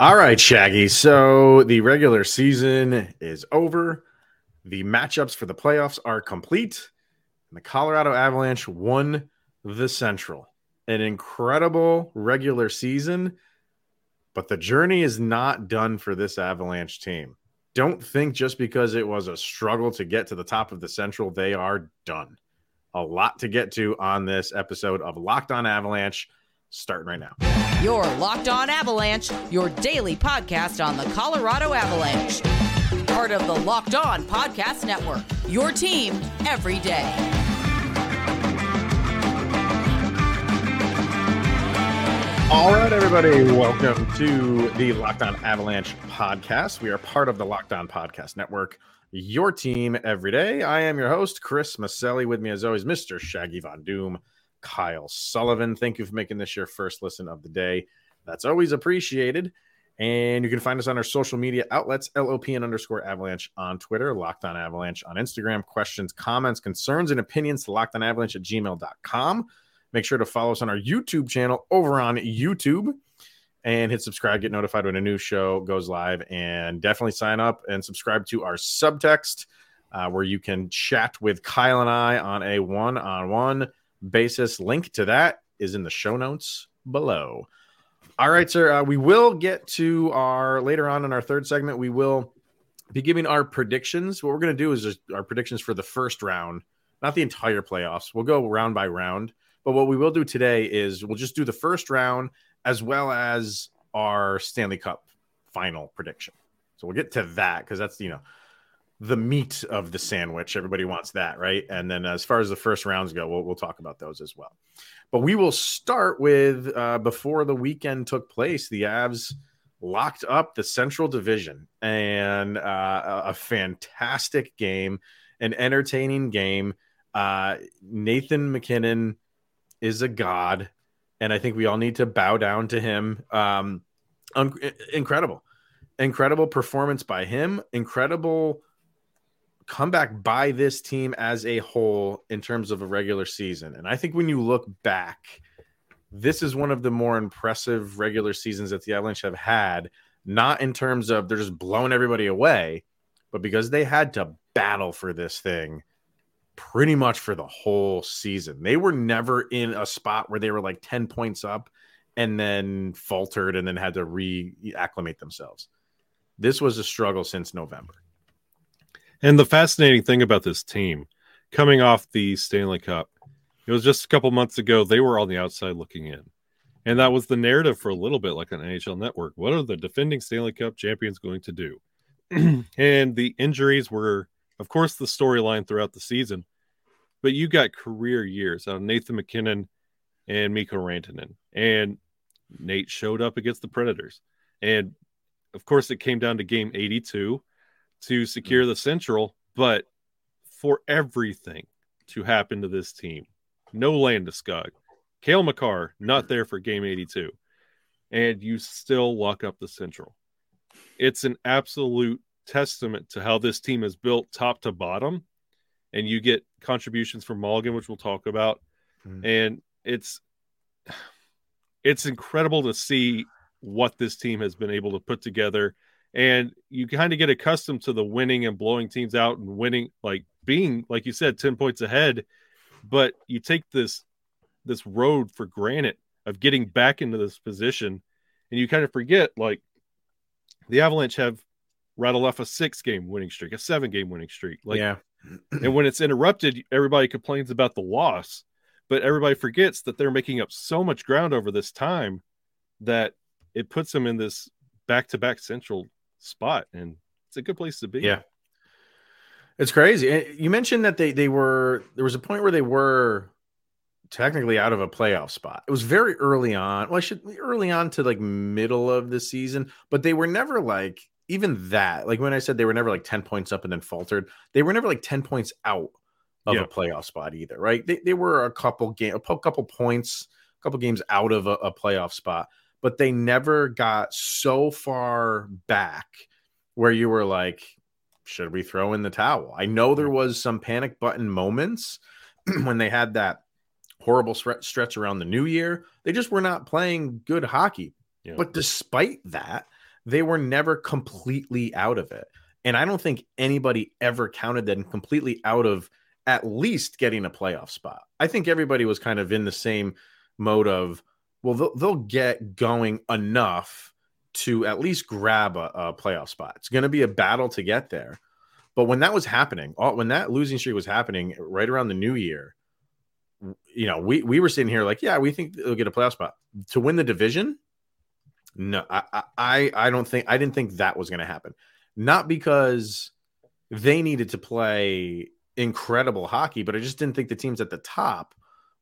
All right, Shaggy. So the regular season is over. The matchups for the playoffs are complete. And the Colorado Avalanche won the Central. An incredible regular season, but the journey is not done for this Avalanche team. Don't think just because it was a struggle to get to the top of the Central, they are done. A lot to get to on this episode of Locked On Avalanche, starting right now. Your Locked On Avalanche, your daily podcast on the Colorado Avalanche. Part of the Locked On Podcast Network, your team every day. All right, everybody, welcome to the Locked On Avalanche podcast. We are part of the Locked On Podcast Network, your team every day. I am your host, Chris Maselli. With me, as always, Mr. Shaggy Von Doom, Kyle Sullivan. Thank you for making this your first listen of the day. That's always appreciated. And you can find us on our social media outlets, LOPN underscore avalanche on Twitter, Locked On Avalanche on Instagram. Questions, comments, concerns, and opinions to Locked On Avalanche at gmail.com. Make sure to follow us on our YouTube channel over on YouTube and hit subscribe, get notified when a new show goes live, and definitely sign up and subscribe to our subtext uh, where you can chat with Kyle and I on a one on one basis. Link to that is in the show notes below. All right, sir. Uh, we will get to our later on in our third segment. We will be giving our predictions. What we're going to do is just our predictions for the first round, not the entire playoffs. We'll go round by round. But what we will do today is we'll just do the first round as well as our Stanley Cup final prediction. So we'll get to that because that's you know the meat of the sandwich. Everybody wants that, right? And then as far as the first rounds go, we'll, we'll talk about those as well. But we will start with uh, before the weekend took place, the Avs locked up the Central Division and uh, a fantastic game, an entertaining game. Uh, Nathan MacKinnon is a god, and I think we all need to bow down to him. Um, un- incredible, incredible performance by him. Incredible comeback by this team as a whole in terms of a regular season. And I think when you look back, this is one of the more impressive regular seasons that the Avalanche have had, not in terms of they're just blowing everybody away, but because they had to battle for this thing pretty much for the whole season. They were never in a spot where they were like 10 points up and then faltered and then had to reacclimate themselves. This was a struggle since November. And the fascinating thing about this team coming off the Stanley Cup, it was just a couple months ago, they were on the outside looking in. And that was the narrative for a little bit, like on NHL Network. What are the defending Stanley Cup champions going to do? and the injuries were of course, the storyline throughout the season, but you got career years out of Nathan MacKinnon and Mikko Rantanen. And Nate showed up against the Predators. And of course, it came down to game 82 to secure the Central. But for everything to happen to this team, no Landeskog, Cale Makar, not there for game 82. And you still lock up the Central. It's an absolute testament to how this team is built top to bottom. And you get contributions from Mulligan, which we'll talk about. Mm. And it's it's incredible to see what this team has been able to put together. And you kind of get accustomed to the winning and blowing teams out and winning, like being, like you said, 10 points ahead. But you take this this road for granted of getting back into this position, and you kind of forget like the Avalanche have rattle off a six game winning streak, a seven game winning streak. Like, yeah. and when it's interrupted, everybody complains about the loss, but everybody forgets that they're making up so much ground over this time that it puts them in this back to back central spot. And it's a good place to be. Yeah. It's crazy. You mentioned that they, they were, there was a point where they were technically out of a playoff spot. It was very early on. Well, I should early on to like middle of the season, but they were never like even that, like when I said they were never like 10 points up and then faltered, they were never like 10 points out of yeah. a playoff spot either, right? They, they were a couple game, a couple points, a couple games out of a, a playoff spot, but they never got so far back where you were like, should we throw in the towel? I know there was some panic button moments when they had that horrible stretch around the new year. They just were not playing good hockey. Yeah. But despite that, they were never completely out of it. And I don't think anybody ever counted them completely out of at least getting a playoff spot. I think everybody was kind of in the same mode of, well, they'll, they'll get going enough to at least grab a, a playoff spot. It's going to be a battle to get there. But when that was happening, uh, when that losing streak was happening right around the new year, you know, we we were sitting here like, yeah, we think they'll get a playoff spot to win the division. No, I I I don't think I didn't think that was going to happen. Not because they needed to play incredible hockey, but I just didn't think the teams at the top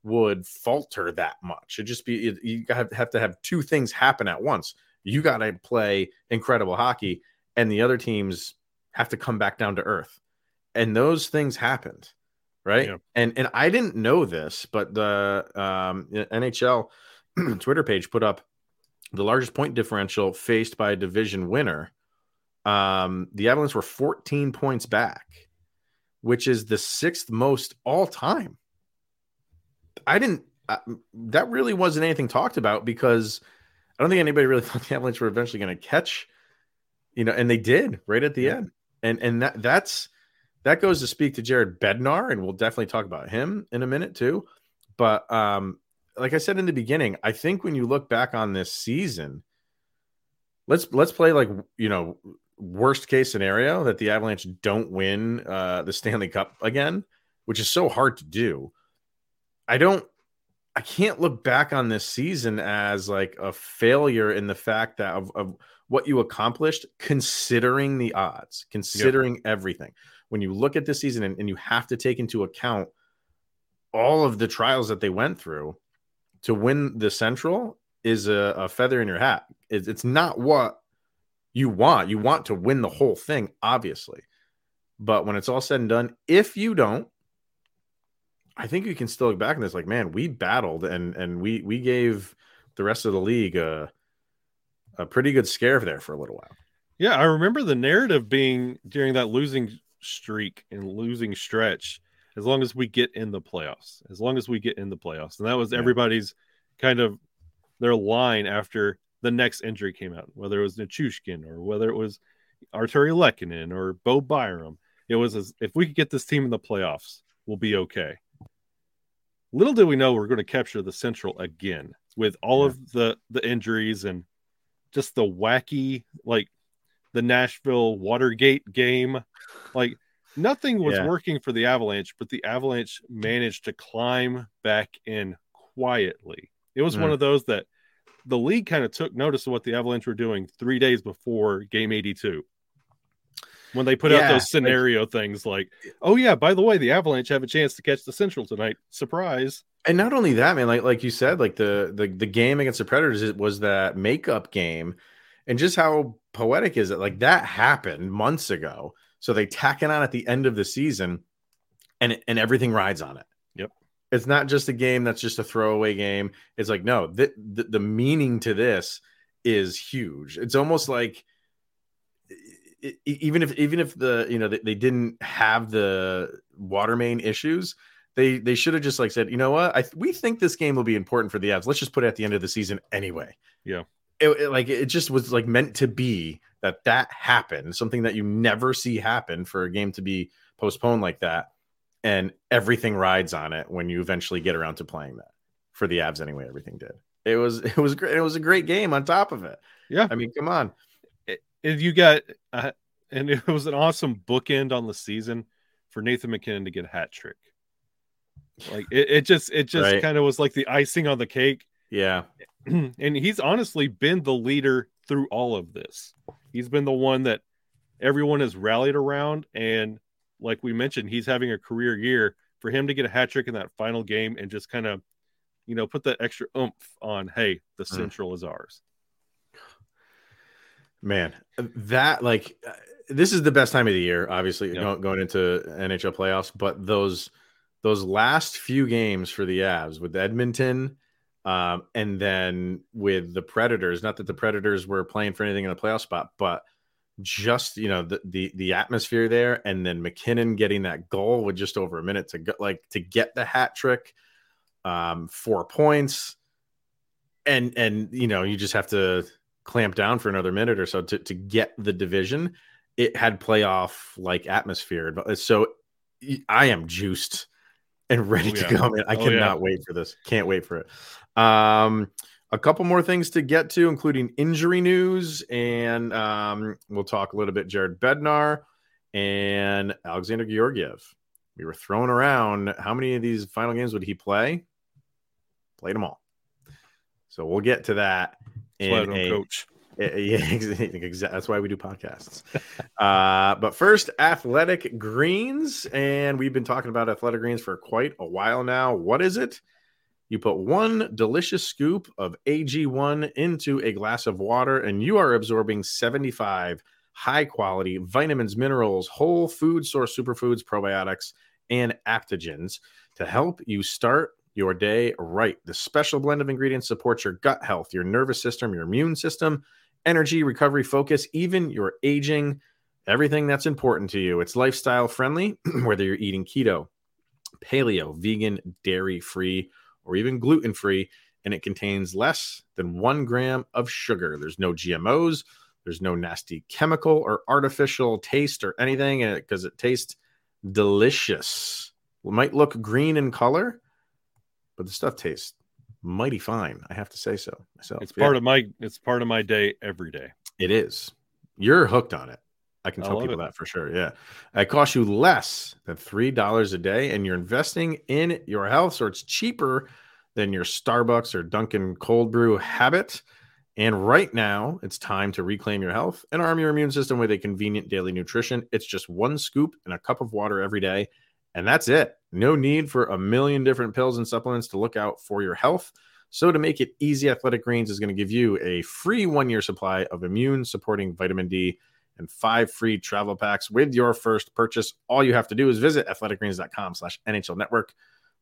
would falter that much. It just be you have to have two things happen at once. You got to play incredible hockey, and the other teams have to come back down to earth. And those things happened right? Yeah. And and I didn't know this, but the um, NHL Twitter page put up the largest point differential faced by a division winner. Um, the Avalanche were 14 points back, which is the sixth most all time. I didn't. Uh, that really wasn't anything talked about because I don't think anybody really thought the Avalanche were eventually going to catch, you know, and they did right at the yeah. end. And and that that's that goes to speak to Jared Bednar, and we'll definitely talk about him in a minute too. But um, like I said in the beginning, I think when you look back on this season, let's let's play like you know worst case scenario that the Avalanche don't win uh, the Stanley Cup again, which is so hard to do. I don't I can't look back on this season as like a failure in the fact that of, of what you accomplished, considering the odds, considering yep. everything when you look at this season and, and you have to take into account all of the trials that they went through to win the central is a, a feather in your hat. It, it's not what you want. You want to win the whole thing, obviously. But when it's all said and done, if you don't, I think you can still look back on this like, man, we battled and and we we gave the rest of the league a a pretty good scare there for a little while. Yeah, I remember the narrative being during that losing streak and losing stretch as long as we get in the playoffs. As long as we get in the playoffs. And that was yeah. everybody's kind of their line after the next injury came out, whether it was Nichushkin or whether it was Artturi Lehkonen or Bo Byram. It was as if we could get this team in the playoffs, we'll be okay. Little did we know we are going to capture the Central again with all yeah. of the the injuries and just the wacky like the Nashville Watergate game. Like nothing was yeah. working for the Avalanche, but the Avalanche managed to climb back in quietly. It was mm. one of those that the league kind of took notice of what the Avalanche were doing three days before game 82 when they put yeah, out those scenario like, things like, eh, oh yeah, by the way, the Avalanche have a chance to catch the Central tonight. Surprise! And not only that, man, like like you said, like the the the game against the Predators it was that makeup game and just how poetic is it? Like that happened months ago. So they tack it on at the end of the season and and everything rides on it. Yep. It's not just a game that's just a throwaway game. It's like no, the, the, the meaning to this is huge. It's almost like even if even if the you know they, they didn't have the water main issues, they they should have just like said, you know what, I we think this game will be important for the Avs. Let's just put it at the end of the season anyway. Yeah, it, it, like it just was like meant to be that that happened something that you never see happen for a game to be postponed like that and everything rides on it when you eventually get around to playing that. For the Avs anyway everything did. It was it was great it was a great game on top of it. Yeah. I mean come on you got uh, and it was an awesome bookend on the season for Nathan MacKinnon to get a hat trick like it, it just it just right. kind of was like the icing on the cake yeah and he's honestly been the leader through all of this. He's been the one that everyone has rallied around. And like we mentioned, he's having a career year for him to get a hat trick in that final game and just kind of, you know, put that extra oomph on, hey, the mm. Central is ours. Man, that like this is the best time of the year, obviously yep. going, going into NHL playoffs, but those those last few games for the Avs with Edmonton um, and then with the Predators, not that the Predators were playing for anything in the playoff spot, but just you know the the, the atmosphere there, and then MacKinnon getting that goal with just over a minute to get like to get the hat trick, um, four points, and and you know you just have to clamp down for another minute or so to, to get the division. It had playoff like atmosphere. So I am juiced and ready oh, yeah. to go. Man, I oh, cannot yeah. wait for this. Can't wait for it. Um, a couple more things to get to, including injury news, and um, we'll talk a little bit Jared Bednar and Alexander Georgiev. We were throwing around how many of these final games would he play? Played them all. So we'll get to that. In a, coach. Yeah, exactly. That's why we do podcasts. uh, but first, athletic greens. And we've been talking about athletic greens for quite a while now. What is it? You put one delicious scoop of AG1 into a glass of water, and you are absorbing 75 high quality vitamins, minerals, whole food source superfoods, probiotics, and adaptogens to help you start your day right. The special blend of ingredients supports your gut health, your nervous system, your immune system, energy, recovery, focus, even your aging, everything that's important to you. It's lifestyle friendly, whether you're eating keto, paleo, vegan, dairy free, or even gluten free. And it contains less than one gram of sugar. There's no GMOs, there's no nasty chemical or artificial taste or anything uh, because it, it tastes delicious. It might look green in color, but the stuff tastes mighty fine. I have to say so myself. It's part yeah. of my it's part of my day every day. It is. You're hooked on it. I can tell I people it. that for sure. Yeah. It costs you less than $3 a day and you're investing in your health. So it's cheaper than your Starbucks or Dunkin' cold brew habit. And right now, it's time to reclaim your health and arm your immune system with a convenient daily nutrition. It's just one scoop and a cup of water every day. And that's it. No need for a million different pills and supplements to look out for your health. So, to make it easy, Athletic Greens is going to give you a free one year supply of immune supporting vitamin D and five free travel packs with your first purchase. All you have to do is visit athleticgreens.com slash NHL network.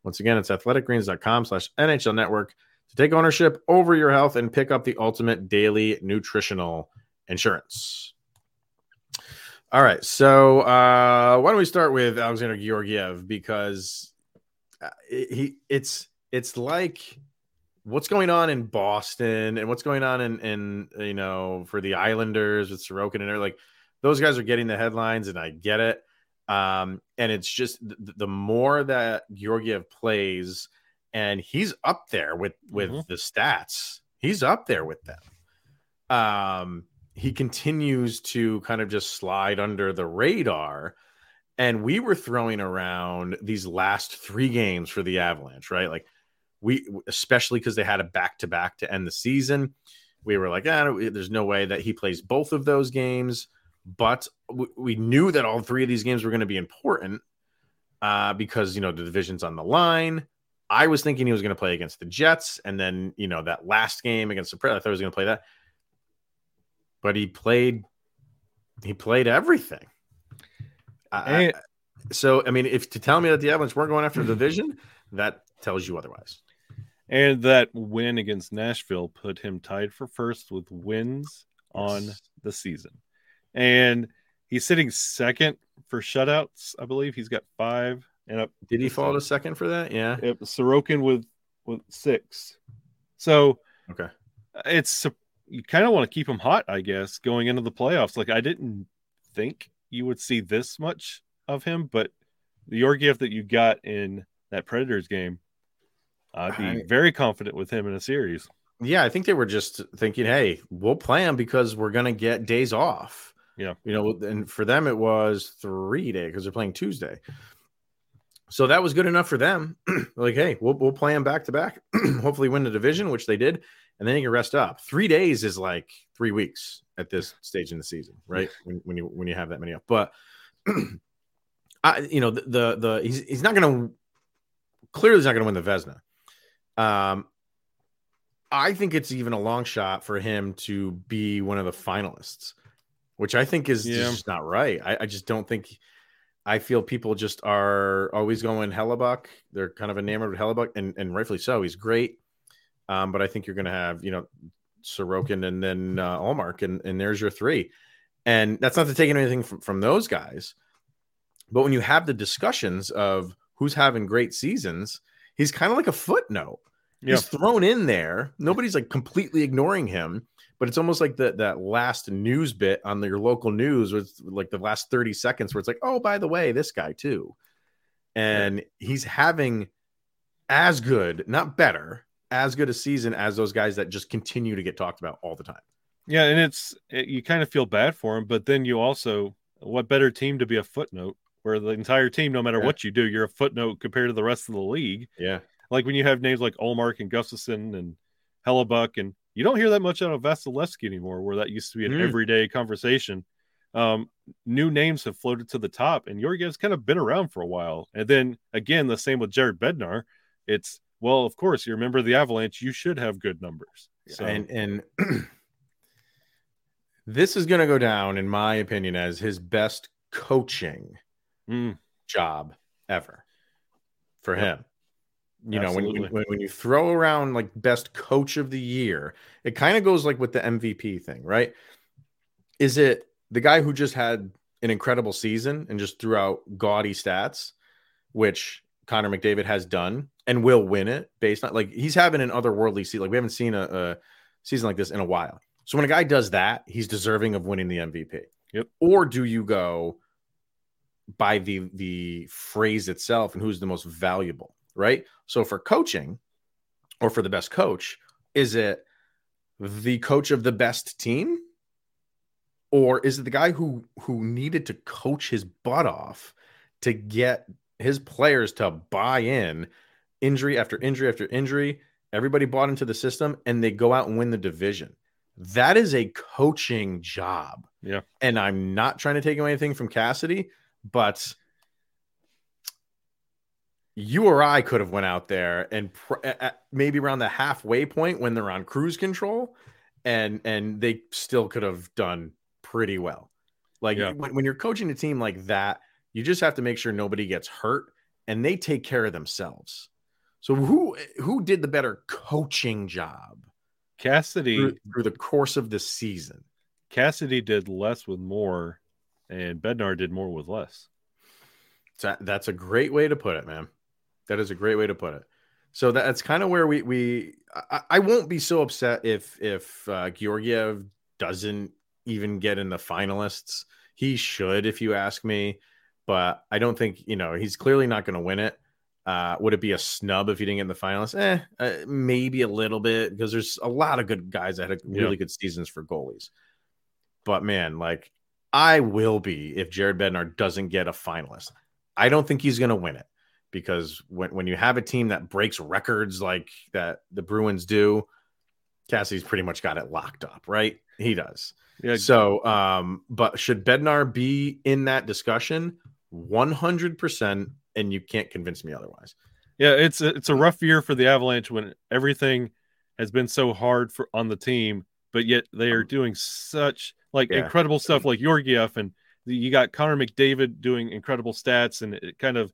Once again, it's athleticgreens.com slash NHL network to take ownership over your health and pick up the ultimate daily nutritional insurance. All right. So uh, why don't we start with Alexander Georgiev because uh, he it's it's like what's going on in Boston and what's going on in, in you know for the Islanders with Sorokin and they're like those guys are getting the headlines and I get it. Um, and it's just the, the more that Georgiev plays, and he's up there with with mm-hmm. the stats. He's up there with them. Um, he continues to kind of just slide under the radar. And we were throwing around these last three games for the Avalanche, right? Like we, especially because they had a back to back to end the season. We were like, ah, there's no way that he plays both of those games. But we knew that all three of these games were going to be important uh, because, you know, the division's on the line. I was thinking he was going to play against the Jets. And then, you know, that last game against the Predators, I thought he was going to play that but he played he played everything. I, so I mean, if to tell me that the Avalanche weren't going after the division, that tells you otherwise. And that win against Nashville put him tied for first with wins on the season. And he's sitting second for shutouts, I believe. He's got five. And up, did he fall to second for that? Yeah. It, Sorokin with with six. So okay, it's you kind of want to keep him hot, I guess, going into the playoffs. Like I didn't think you would see this much of him, but the Georgiev that you got in that Predators game, I'd be I, very confident with him in a series. Yeah, I think they were just thinking, hey, we'll play him because we're gonna get days off. Yeah, you know, and for them it was three days because they're playing Tuesday. So that was good enough for them. like, hey, we'll we'll play him back to back. Hopefully, win the division, which they did and then you can rest up. Three days is like three weeks at this stage in the season, right? when, when you when you have that many up, but I, you know, the the, the he's he's not going to clearly he's not going to win the Vezina. Um, I think it's even a long shot for him to be one of the finalists, which I think is yeah. just not right. I, I just don't think. I feel people just are always going Hellebuyck. They're kind of enamored with Hellebuyck, and, and rightfully so. He's great. Um, but I think you're going to have, you know, Sorokin and then uh, Ullmark, and, and there's your three. And that's not to take anything from, from those guys. But when you have the discussions of who's having great seasons, he's kind of like a footnote. He's thrown in there. Nobody's like completely ignoring him, but it's almost like that that last news bit on your local news was like the last 30 seconds where it's like, oh, by the way, this guy too. And he's having as good, not better, as good a season as those guys that just continue to get talked about all the time. Yeah, and it's it, you kind of feel bad for him, but then you also what better team to be a footnote where the entire team, no matter Yeah. what you do, you're a footnote compared to the rest of the league. Yeah. Like when you have names like Ullmark and Gustavsson and Hellebuyck, and you don't hear that much out of Vasilevskiy anymore, where that used to be an Mm. everyday conversation. Um, new names have floated to the top, and Georgiev's kind of been around for a while. And then again, the same with Jared Bednar. It's well, of course, you're a member of the Avalanche, you should have good numbers. So And and this is going to go down, in my opinion, as his best coaching mm, job ever for Yep. him. You know, when, Absolutely. when when you throw around like best coach of the year, it kind of goes like with the MVP thing, right? Is it the guy who just had an incredible season and just threw out gaudy stats, which Connor McDavid has done and will win it based on like he's having an otherworldly season. Like we haven't seen a, a season like this in a while. So when a guy does that, he's deserving of winning the MVP. Yep. Or do you go by the the phrase itself and who's the most valuable, right? So for coaching or for the best coach, is it the coach of the best team? Or is it the guy who who needed to coach his butt off to get his players to buy in injury after injury after injury? Everybody bought into the system and they go out and win the division. That is a coaching job. Yeah. And I'm not trying to take away anything from Cassidy, but you or I could have went out there and pr- maybe around the halfway point when they're on cruise control and and they still could have done pretty well. Like Yeah. when, when you're coaching a team like that, you just have to make sure nobody gets hurt and they take care of themselves. So who who did the better coaching job Cassidy through, through the course of the season? Cassidy did less with more, and Bednar did more with less. So that's a great way to put it, man. That is a great way to put it. So that's kind of where we we I, I won't be so upset if if uh, Georgiev doesn't even get in the finalists. He should, if you ask me, but I don't think you know he's clearly not going to win it. Uh, would it be a snub if he didn't get in the finalists? Eh, uh, maybe a little bit because there's a lot of good guys that had really Yeah. good seasons for goalies. But man, like I will be if Jared Bednar doesn't get a finalist. I don't think he's going to win it because when, when you have a team that breaks records like that the Bruins do, Cassie's pretty much got it locked up, right? He does. Yeah, So, um, but should Bednar be in that discussion? 100%. And you can't convince me otherwise. yeah. It's a, it's a mm. rough year for the Avalanche when everything has been so hard for on the team, but yet they are mm. doing such like Yeah. incredible stuff, like Georgiev, and you got Connor McDavid doing incredible stats, and it kind of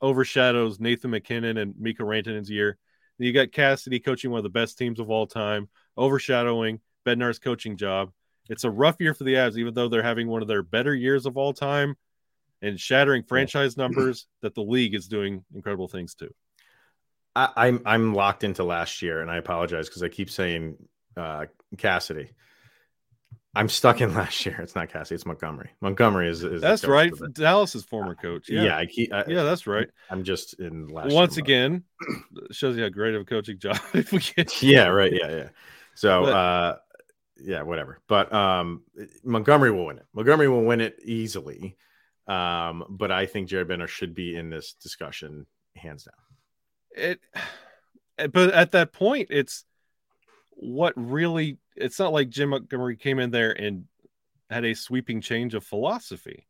overshadows Nathan MacKinnon and Mikko Rantanen's year. You got Cassidy coaching one of the best teams of all time, overshadowing Bednar's coaching job. It's a rough year for the Avs, even though they're having one of their better years of all time and shattering franchise numbers. That the league is doing incredible things too. I, I'm I'm locked into last year, and I apologize because I keep saying uh, Cassidy. I'm stuck in last year. It's not Cassidy. It's Montgomery. Montgomery is. is That's right. Dallas's former coach. Yeah, Yeah, I keep. I, yeah, that's right. I'm just in last. Once again, shows you how great of a coaching job if we get. yeah, right. Yeah, yeah. So, But- uh, yeah, whatever. But um, Montgomery will win it. Montgomery will win it easily. Um, but I think Jared Bednar should be in this discussion hands down. it but at that point it's what really it's not like jim montgomery came in there and had a sweeping change of philosophy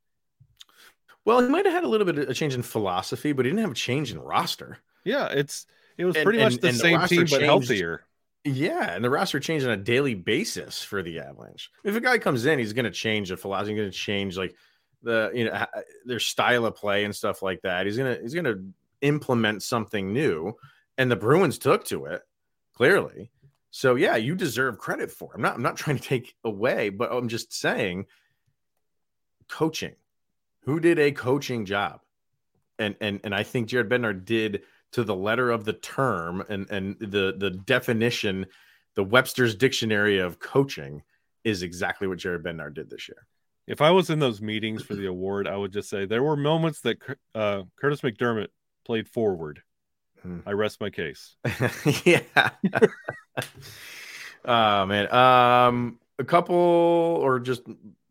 Well, he might have had a little bit of a change in philosophy, but he didn't have a change in roster. yeah it's it was And- pretty much and- the and same roster team but healthier Yeah, and the roster changed on a daily basis for the Avalanche. If a guy comes in, he's going to change the philosophy. He's going to change like the you know their style of play and stuff like that. He's gonna he's gonna implement something new, and the Bruins took to it clearly. So yeah, you deserve credit for. It. I'm not I'm not trying to take away, but I'm just saying, coaching. Who did a coaching job? And and and I think Jared Bednar did to the letter of the term and and the the definition, the Webster's dictionary of coaching is exactly what Jared Bednar did this year. If I was in those meetings for the award, I would just say there were moments that uh, Kurtis MacDermid played forward. Hmm. I rest my case. yeah. oh man. Um a couple or just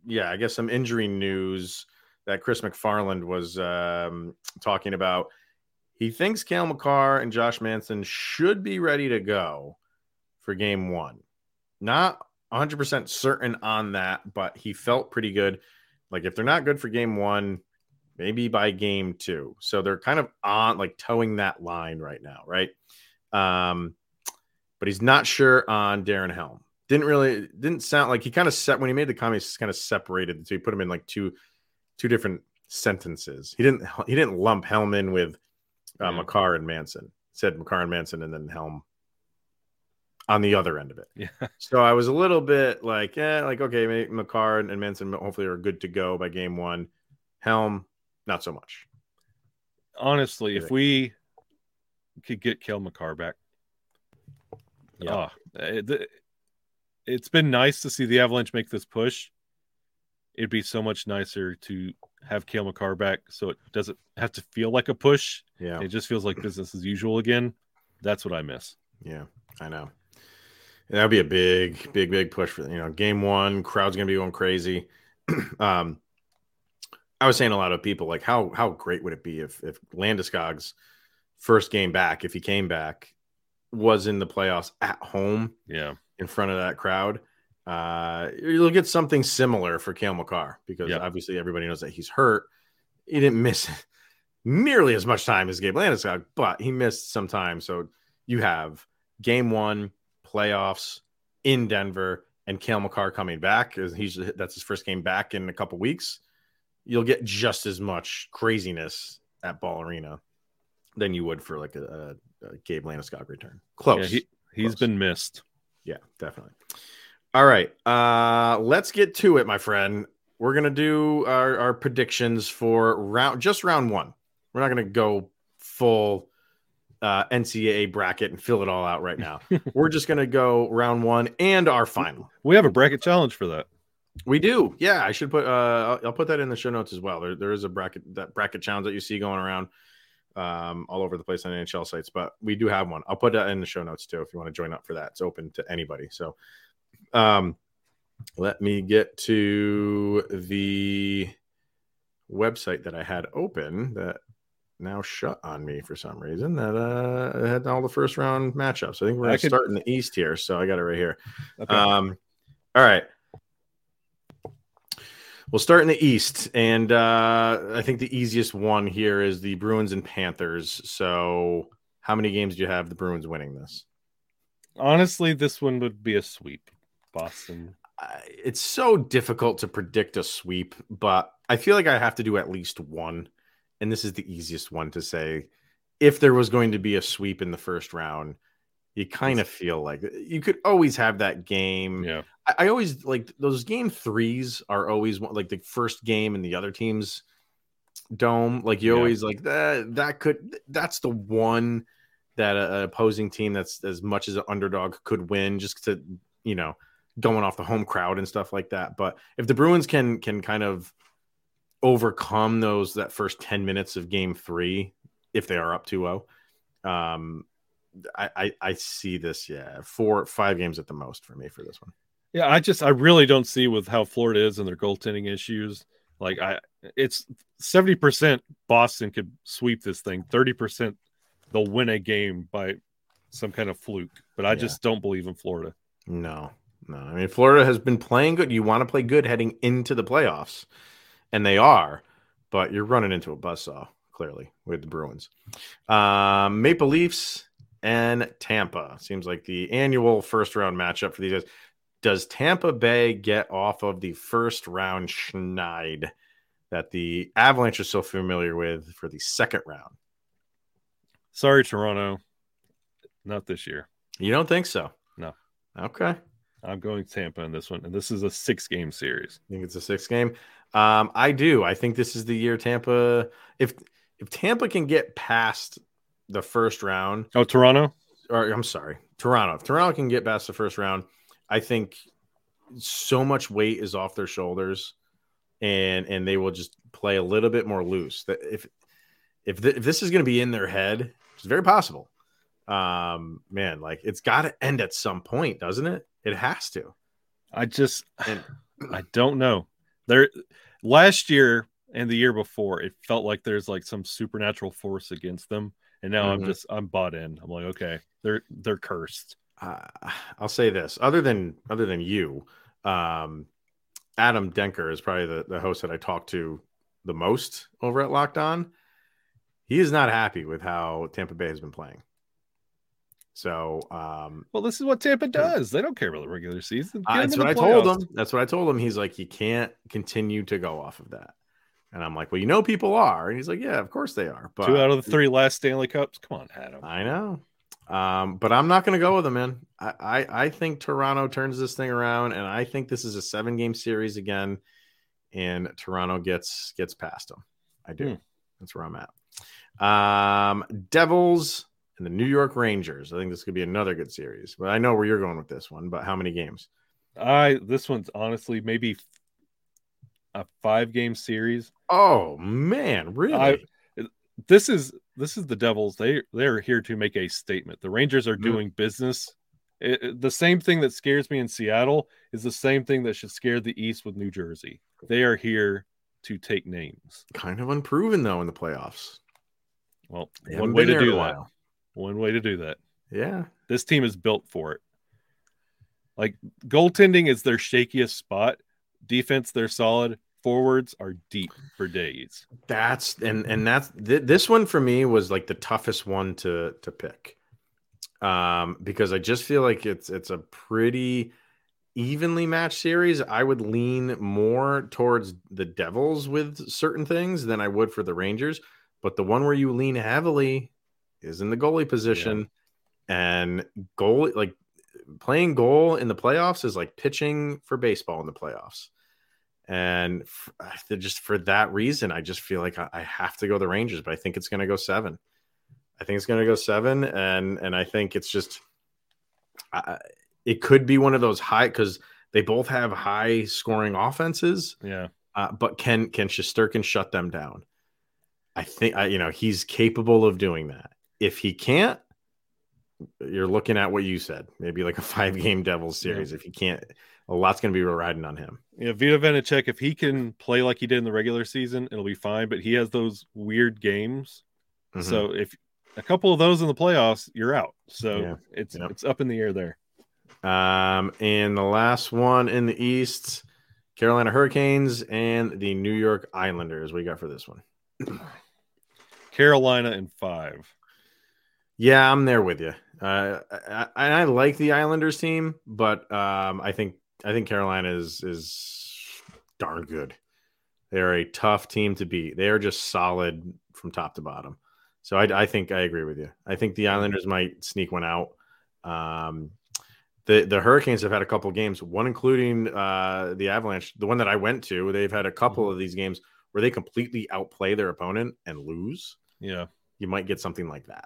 yeah, I guess some injury news that Chris MacFarland was um talking about. He thinks Cale Makar and Josh Manson should be ready to go for game one. Not 100% certain on that, but he felt pretty good. Like if they're not good for game one, maybe by game two. So they're kind of on like towing that line right now, right? Um, but he's not sure on Darren Helm. Didn't really didn't sound like he kind of set when he made the comments, kind of separated. So he put him in like two two different sentences. He didn't he didn't lump Helm in with uh, Yeah. Makar and Manson. Said Makar and Manson, and then Helm on the other end of it. Yeah. So I was a little bit like, yeah, like okay, maybe Makar and Manson hopefully are good to go by game one. Helm, not so much. Honestly, if we could get Cale Makar back, Yeah. Ah, eh, oh, it, it's been nice to see the Avalanche make this push. It'd be so much nicer to have Cale Makar back so it doesn't have to feel like a push. Yeah, It just feels like business as usual again. That's what I miss. yeah, I know. And that'd be a big, big, big push for you know game one. Crowd's gonna be going crazy. um, I was saying a lot of people like how how great would it be if if Landeskog's first game back, if he came back, was in the playoffs at home Yeah. in front of that crowd. Uh, you'll get something similar for Cale Makar because Yeah. obviously everybody knows that he's hurt. He didn't miss nearly as much time as Gabe Landeskog, but he missed some time. So you have game one, playoffs in Denver, and Cale Makar coming back. As He's that's his first game back in a couple weeks. You'll get just as much craziness at Ball Arena than you would for like a, a, a Gabe Landeskog return. Close. Yeah, he, he's Close. been missed. Yeah, definitely. All right. Uh let's get to it, my friend. We're gonna do our, our predictions for round just round one. We're not gonna go full uh NCAA bracket and fill it all out right now. We're just gonna go round one and our final. We have a bracket challenge for that. We do. Yeah, I should put uh I'll, I'll put that in the show notes as well. There, there is a bracket that bracket challenge that you see going around um all over the place on NHL sites, but we do have one. I'll put that in the show notes too if you want to join up for that. It's open to anybody. So um let me get to the website that I had open that now shut on me for some reason that uh had all the first round matchups. I think we're gonna could- start in the east here, so I got it right here. Okay. Um, all right. We'll start in the East, and uh, I think the easiest one here is the Bruins and Panthers. So, how many games do you have the Bruins winning this? Honestly, this one would be a sweep. Boston. It's so difficult to predict a sweep, but I feel like I have to do at least one, and this is the easiest one to say. If there was going to be a sweep in the first round, you kind of feel like you could always have that game. Yeah. I, I always like those game threes are always like the first game in the other team's dome. Like you Yeah. always like that. That could that's the one that a, a opposing team that's as much as an underdog could win just to you know going off the home crowd and stuff like that. But if the Bruins can can kind of overcome those that first 10 minutes of game three, if they are up 2-0, um I, I I see this, yeah, four five games at the most for me for this one. Yeah, I just I really don't see with how Florida is and their goaltending issues. Like I it's 70% Boston could sweep this thing. 30% they'll win a game by some kind of fluke. But I Yeah. just don't believe in Florida. No, no. I mean, Florida has been playing good. You want to play good heading into the playoffs, and they are, but you're running into a buzzsaw clearly with the Bruins. Um, Maple Leafs and Tampa seems like the annual first round matchup for these guys. Does Tampa Bay get off of the first round schneid that the Avalanche are so familiar with for the second round? Sorry, Toronto. Not this year. You don't think so? No. Okay. I'm going Tampa in this one. And this is a six game series. I think it's a six game. Um, I do. I think this is the year Tampa. If if Tampa can get past the first round, Oh, Toronto. or I'm sorry, Toronto. If Toronto can get past the first round, I think so much weight is off their shoulders, and and they will just play a little bit more loose. That if if, th- if this is going to be in their head, it's very possible. Um, man, like it's got to end at some point, doesn't it? It has to. I just And- I don't know. There last year and the year before, it felt like there's like some supernatural force against them. And now I'm Mhm. just I'm bought in. I'm like, okay, they're they're cursed. uh, I'll say this: other than other than you, um, Adam Denker is probably the, the host that I talk to the most over at Locked On. He is not happy with how Tampa Bay has been playing. So um, Well, this is what Tampa does. They don't care about the regular season. Uh, that's what I told him. That's what I told him. He's like, you can't continue to go off of that. And I'm like, well, you know, people are. And he's like, yeah, of course they are. But Two out of the three last Stanley Cups. Come on, Adam. I know. Um, but I'm not going to go with them, man. I, I, I think Toronto turns this thing around, and I think this is a seven game series again, and Toronto gets gets past them. I do. Hmm. That's where I'm at. Um, Devils and the New York Rangers. I think this could be another good series. But I know where you're going with this one. But how many games? I this one's honestly maybe a five game series. Oh man, really? I- This is this is the Devils. They they're here to make a statement. The Rangers are Mhm. doing business. It- it- the same thing that scares me in Seattle is the same thing that should scare the East with New Jersey. They are here to take names. kind of unproven though in the playoffs. Well, one way to do that. One way to do that. Yeah. This team is built for it. Like goaltending is their shakiest spot. Defense, they're solid. Forwards are deep for days. That's and and that's th- this one for me was like the toughest one to to pick, um, because I just feel like it's it's a pretty evenly matched series. I would lean more towards the Devils with certain things than I would for the Rangers, but the one where you lean heavily is in the goalie position, and goal like playing goal in the playoffs is like pitching for baseball in the playoffs. And f- I- just for that reason, I just feel like I, I have to go the Rangers, but I think it's going to go seven. I think it's going to go seven, and and I think it's just, I, it could be one of those high because they both have high scoring offenses, Yeah. uh, but can can Shesterkin shut them down? I think I, you know he's capable of doing that. If he can't, you're looking at what you said, maybe like a five game Devils series. If he can't, a lot's going to be riding on him. Yeah, Vitek Vanecek, if he can play like he did in the regular season, it'll be fine. But he has those weird games. Mhm. So if a couple of those in the playoffs, you're out. So Yeah. it's Yep. it's up in the air there. Um, and the last one in the East, Carolina Hurricanes and the New York Islanders. What do you got for this one? Carolina in five. Yeah, I'm there with you. Uh, I, I, I like the Islanders team, but um, I think I think Carolina is is darn good. They're a tough team to beat. They are just solid from top to bottom. So I, I think I agree with you. I think the Islanders might sneak one out. Um, the the Hurricanes have had a couple games, one including uh, the Avalanche, the one that I went to. They've had a couple of these games where they completely outplay their opponent and lose. Yeah. You might get something like that,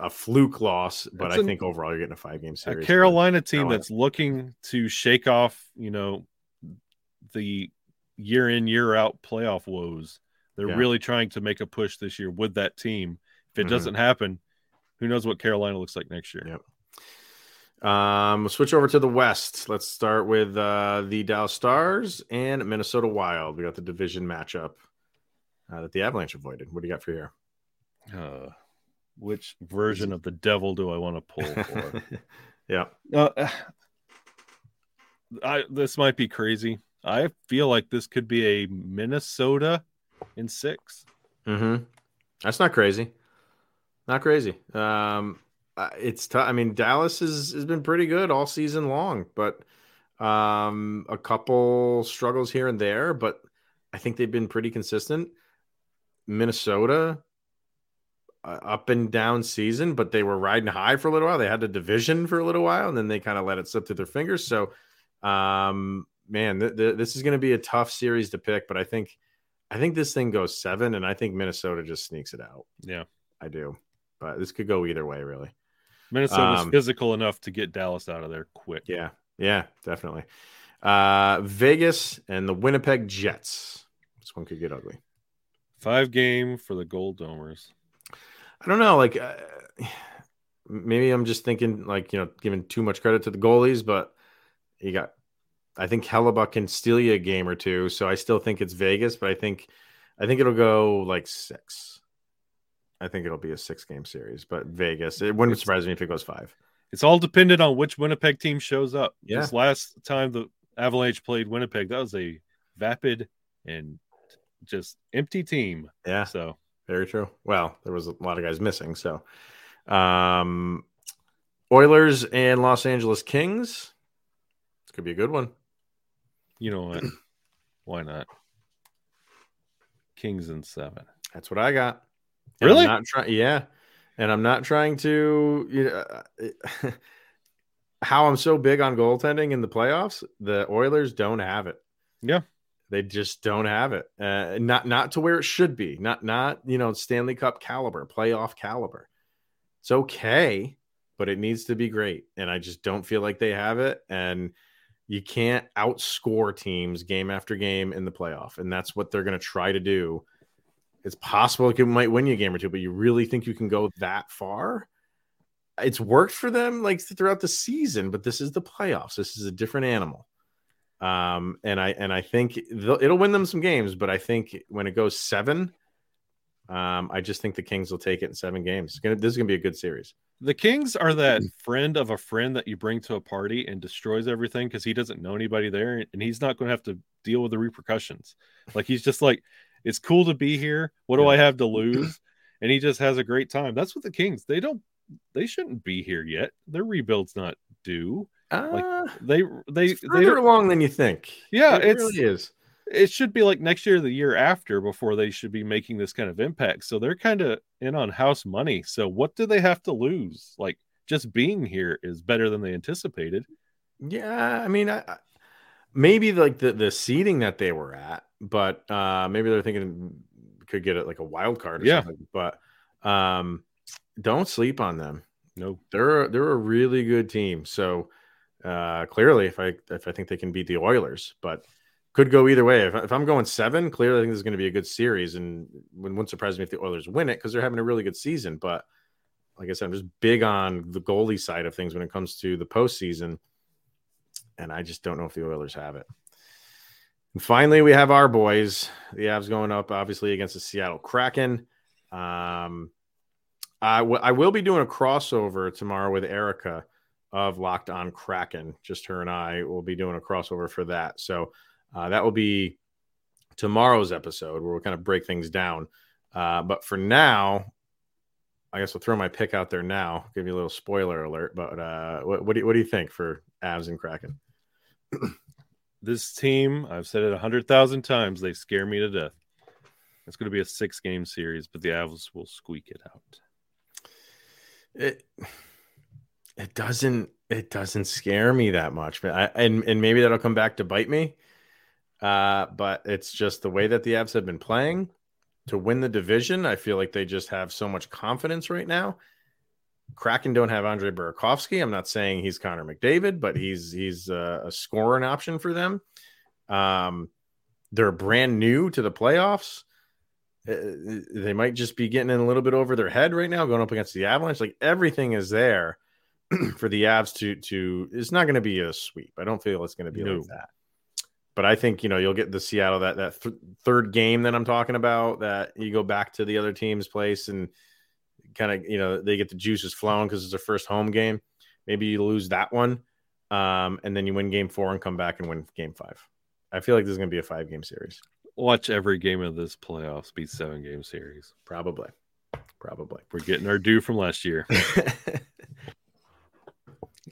a fluke loss. But I think overall you're getting a five game series. A. Carolina team Carolina. that's looking to shake off, you know, the year in, year out playoff woes. They're Yeah. really trying to make a push this year with that team. If it Mhm. doesn't happen, who knows what Carolina looks like next year? Yep. Um, we'll switch over to the West. Let's start with uh, the Dallas Stars and Minnesota Wild. We got the division matchup uh, that the Avalanche avoided. What do you got for here? Uh, which version of the devil do I want to pull for? yeah. Uh, I this might be crazy. I feel like this could be a Minnesota in six. Mm-hmm. That's not crazy. Not crazy. Um, it's tough. I mean, Dallas has has been pretty good all season long, but um, a couple struggles here and there. But I think they've been pretty consistent. Minnesota, up and down season, but they were riding high for a little while. They had a division for a little while, and then they kind of let it slip through their fingers. So, um, man, th- th- this is going to be a tough series to pick. But I think, I think this thing goes seven, and I think Minnesota just sneaks it out. Yeah. I do. but this could go either way, really. Minnesota's Um, physical enough to get Dallas out of there quick. Yeah, yeah, definitely. Uh, Vegas and the Winnipeg Jets. This one could get ugly. Five game for the Gold Domers. I don't know. Like, uh, maybe I'm just thinking, like, you know, giving too much credit to the goalies, but you got, I think Hellebuyck can steal you a game or two. So I still think it's Vegas, but I think, I think it'll go like six. I think it'll be a six game series, but Vegas, it wouldn't surprise me if it goes five. It's all dependent on which Winnipeg team shows up. Yeah. This last time the Avalanche played Winnipeg, that was a vapid and just empty team. Yeah. So Very true. Well, there was a lot of guys missing. So, um, Oilers and Los Angeles Kings. This could be a good one. you know what? Why not? Kings and seven. That's what I got. And Really? I'm not trying. Yeah, and I'm not trying to. You know, how I'm so big on goaltending in the playoffs. The Oilers don't have it. Yeah. They just don't have it. Uh, not not to where it should be. Not not you know Stanley Cup caliber, playoff caliber. It's okay, but it needs to be great. And I just don't feel like they have it. And you can't outscore teams game after game in the playoff, and that's what they're going to try to do. It's possible it might win you a game or two, but you really think you can go that far? It's worked for them like throughout the season, but this is the playoffs. This is a different animal. Um, and I and I think it'll win them some games, but I think when it goes seven, um, I just think the Kings will take it in seven games. It's gonna, this is gonna be a good series. The Kings are that Mm. friend of a friend that you bring to a party and destroys everything because he doesn't know anybody there and he's not going to have to deal with the repercussions. Like he's just like, it's cool to be here. What do Yeah. I have to lose? And he just has a great time. That's what the Kings. They don't. They shouldn't be here yet. Their rebuild's not due. Uh, They they they further don't, along than you think. Yeah, it it's- really is. it should be like next year the year after before they should be making this kind of impact. So they're kind of in on house money. So what do they have to lose? Like just being here is better than they anticipated. Yeah, I mean, I, I- maybe like the the seating that they were at, but uh maybe they're thinking could get it like a wild card or Yeah. something. But um don't sleep on them. No, They're they're a really good team. So uh clearly, if I if I think they can beat the Oilers, but could go either way. If, if I'm going seven, clearly I think this is going to be a good series, and wouldn't surprise me if the Oilers win it because they're having a really good season. But like I said, I'm just big on the goalie side of things when it comes to the postseason, and I just don't know if the Oilers have it. And finally, we have our boys, the Avs going up obviously against the Seattle Kraken. Um, I, w- I will be doing a crossover tomorrow with Erica of Locked On Kraken. Just her and I will be doing a crossover for that. So uh, that will be tomorrow's episode where we'll kind of break things down. Uh, but for now, I guess I'll throw my pick out there now. Give you a little spoiler alert. But uh, what, what, do you, what do you think for Avs and Kraken? this team, I've said it a hundred thousand times, they scare me to death. It's going to be a six game series, but the Avs will squeak it out. It it doesn't it doesn't scare me that much, I, and and maybe that'll come back to bite me. Uh, but it's just the way that the Avs have been playing to win the division. I feel like they just have so much confidence right now. Kraken don't have Andre Burakovsky. I'm not saying he's Connor McDavid, but he's he's a, a scoring option for them. Um, they're brand new to the playoffs. Uh, they might just be getting in a little bit over their head right now, going up against the Avalanche. Like everything is there for the Avs to to. It's not going to be a sweep. I don't feel it's going to be No. like that. But I think you know you'll get the Seattle that that th- third game that I'm talking about. That you go back to the other team's place and kind of you know they get the juices flowing because it's their first home game. Maybe you lose that one, um, and then you win game four and come back and win game five. I feel like this is going to be a five game series. Watch every game of this playoffs be seven game series. Probably, probably. We're getting our due from last year.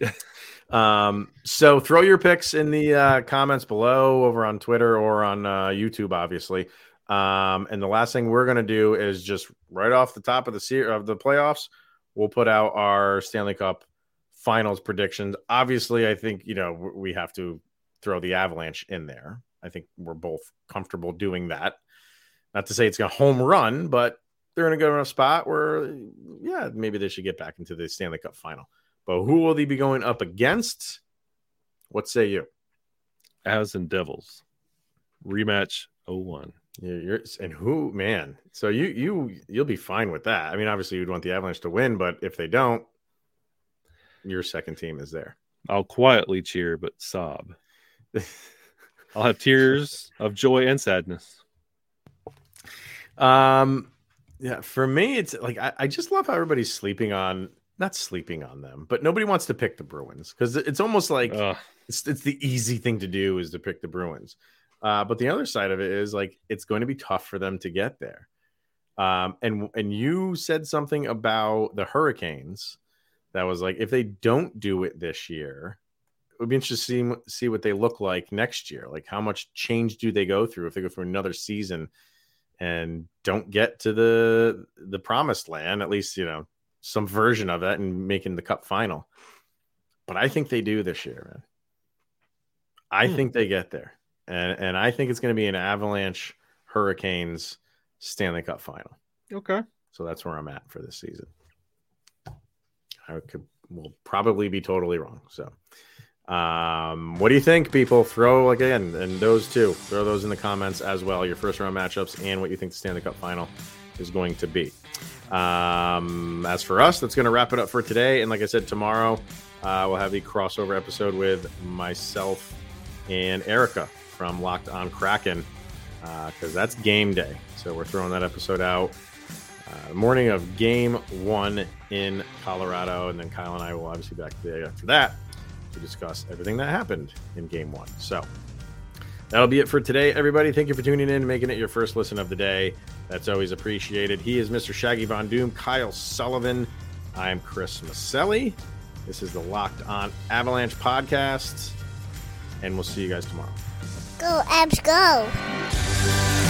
um, so throw your picks in the uh, comments below over on Twitter or on uh, YouTube, obviously. Um, and the last thing we're going to do is just right off the top of the of the playoffs, we'll put out our Stanley Cup finals predictions. Obviously, I think you know we have to throw the Avalanche in there. I think we're both comfortable doing that. Not to say it's a home run, but they're in a good enough spot where, yeah, maybe they should get back into the Stanley Cup final. But who will they be going up against? What say you? Avs and Devils rematch 01. You're, you're, and who, man? So you you you'll be fine with that. I mean, obviously you'd want the Avalanche to win, but if they don't, your second team is there. I'll quietly cheer, but sob. I'll have tears of joy and sadness. Um, yeah, for me, it's like I, I just love how everybody's sleeping on not sleeping on them, but nobody wants to pick the Bruins because it's almost like Ugh. it's it's the easy thing to do is to pick the Bruins. Uh, but the other side of it is like it's going to be tough for them to get there. Um, and and you said something about the Hurricanes that was like if they don't do it this year, it would be interesting to see, see what they look like next year. Like how much change do they go through if they go through another season and don't get to the the promised land, at least you know some version of it and making the cup final. But I think they do this year, man. I Hmm. think they get there. And and I think it's going to be an Avalanche Hurricanes Stanley Cup final. Okay. So that's where I'm at for this season. I could will probably be totally wrong. So um what do you think people throw again and those two throw those in the comments as well your first round matchups and what you think the stanley cup final is going to be um as for us that's going to wrap it up for today and like i said tomorrow uh, we'll have the crossover episode with myself and erica from locked on kraken because that's game day so we're throwing that episode out uh, morning of game one in colorado and then kyle and i will obviously be back the day after that to discuss everything that happened in game one. So that'll be it for today, everybody. Thank you for tuning in making it your first listen of the day. That's always appreciated. He is Mr. Shaggy Von Doom, Kyle Sullivan. I'm Chris Maselli. This is the Locked On Avalanche podcast, and we'll see you guys tomorrow. Go, Avs, go.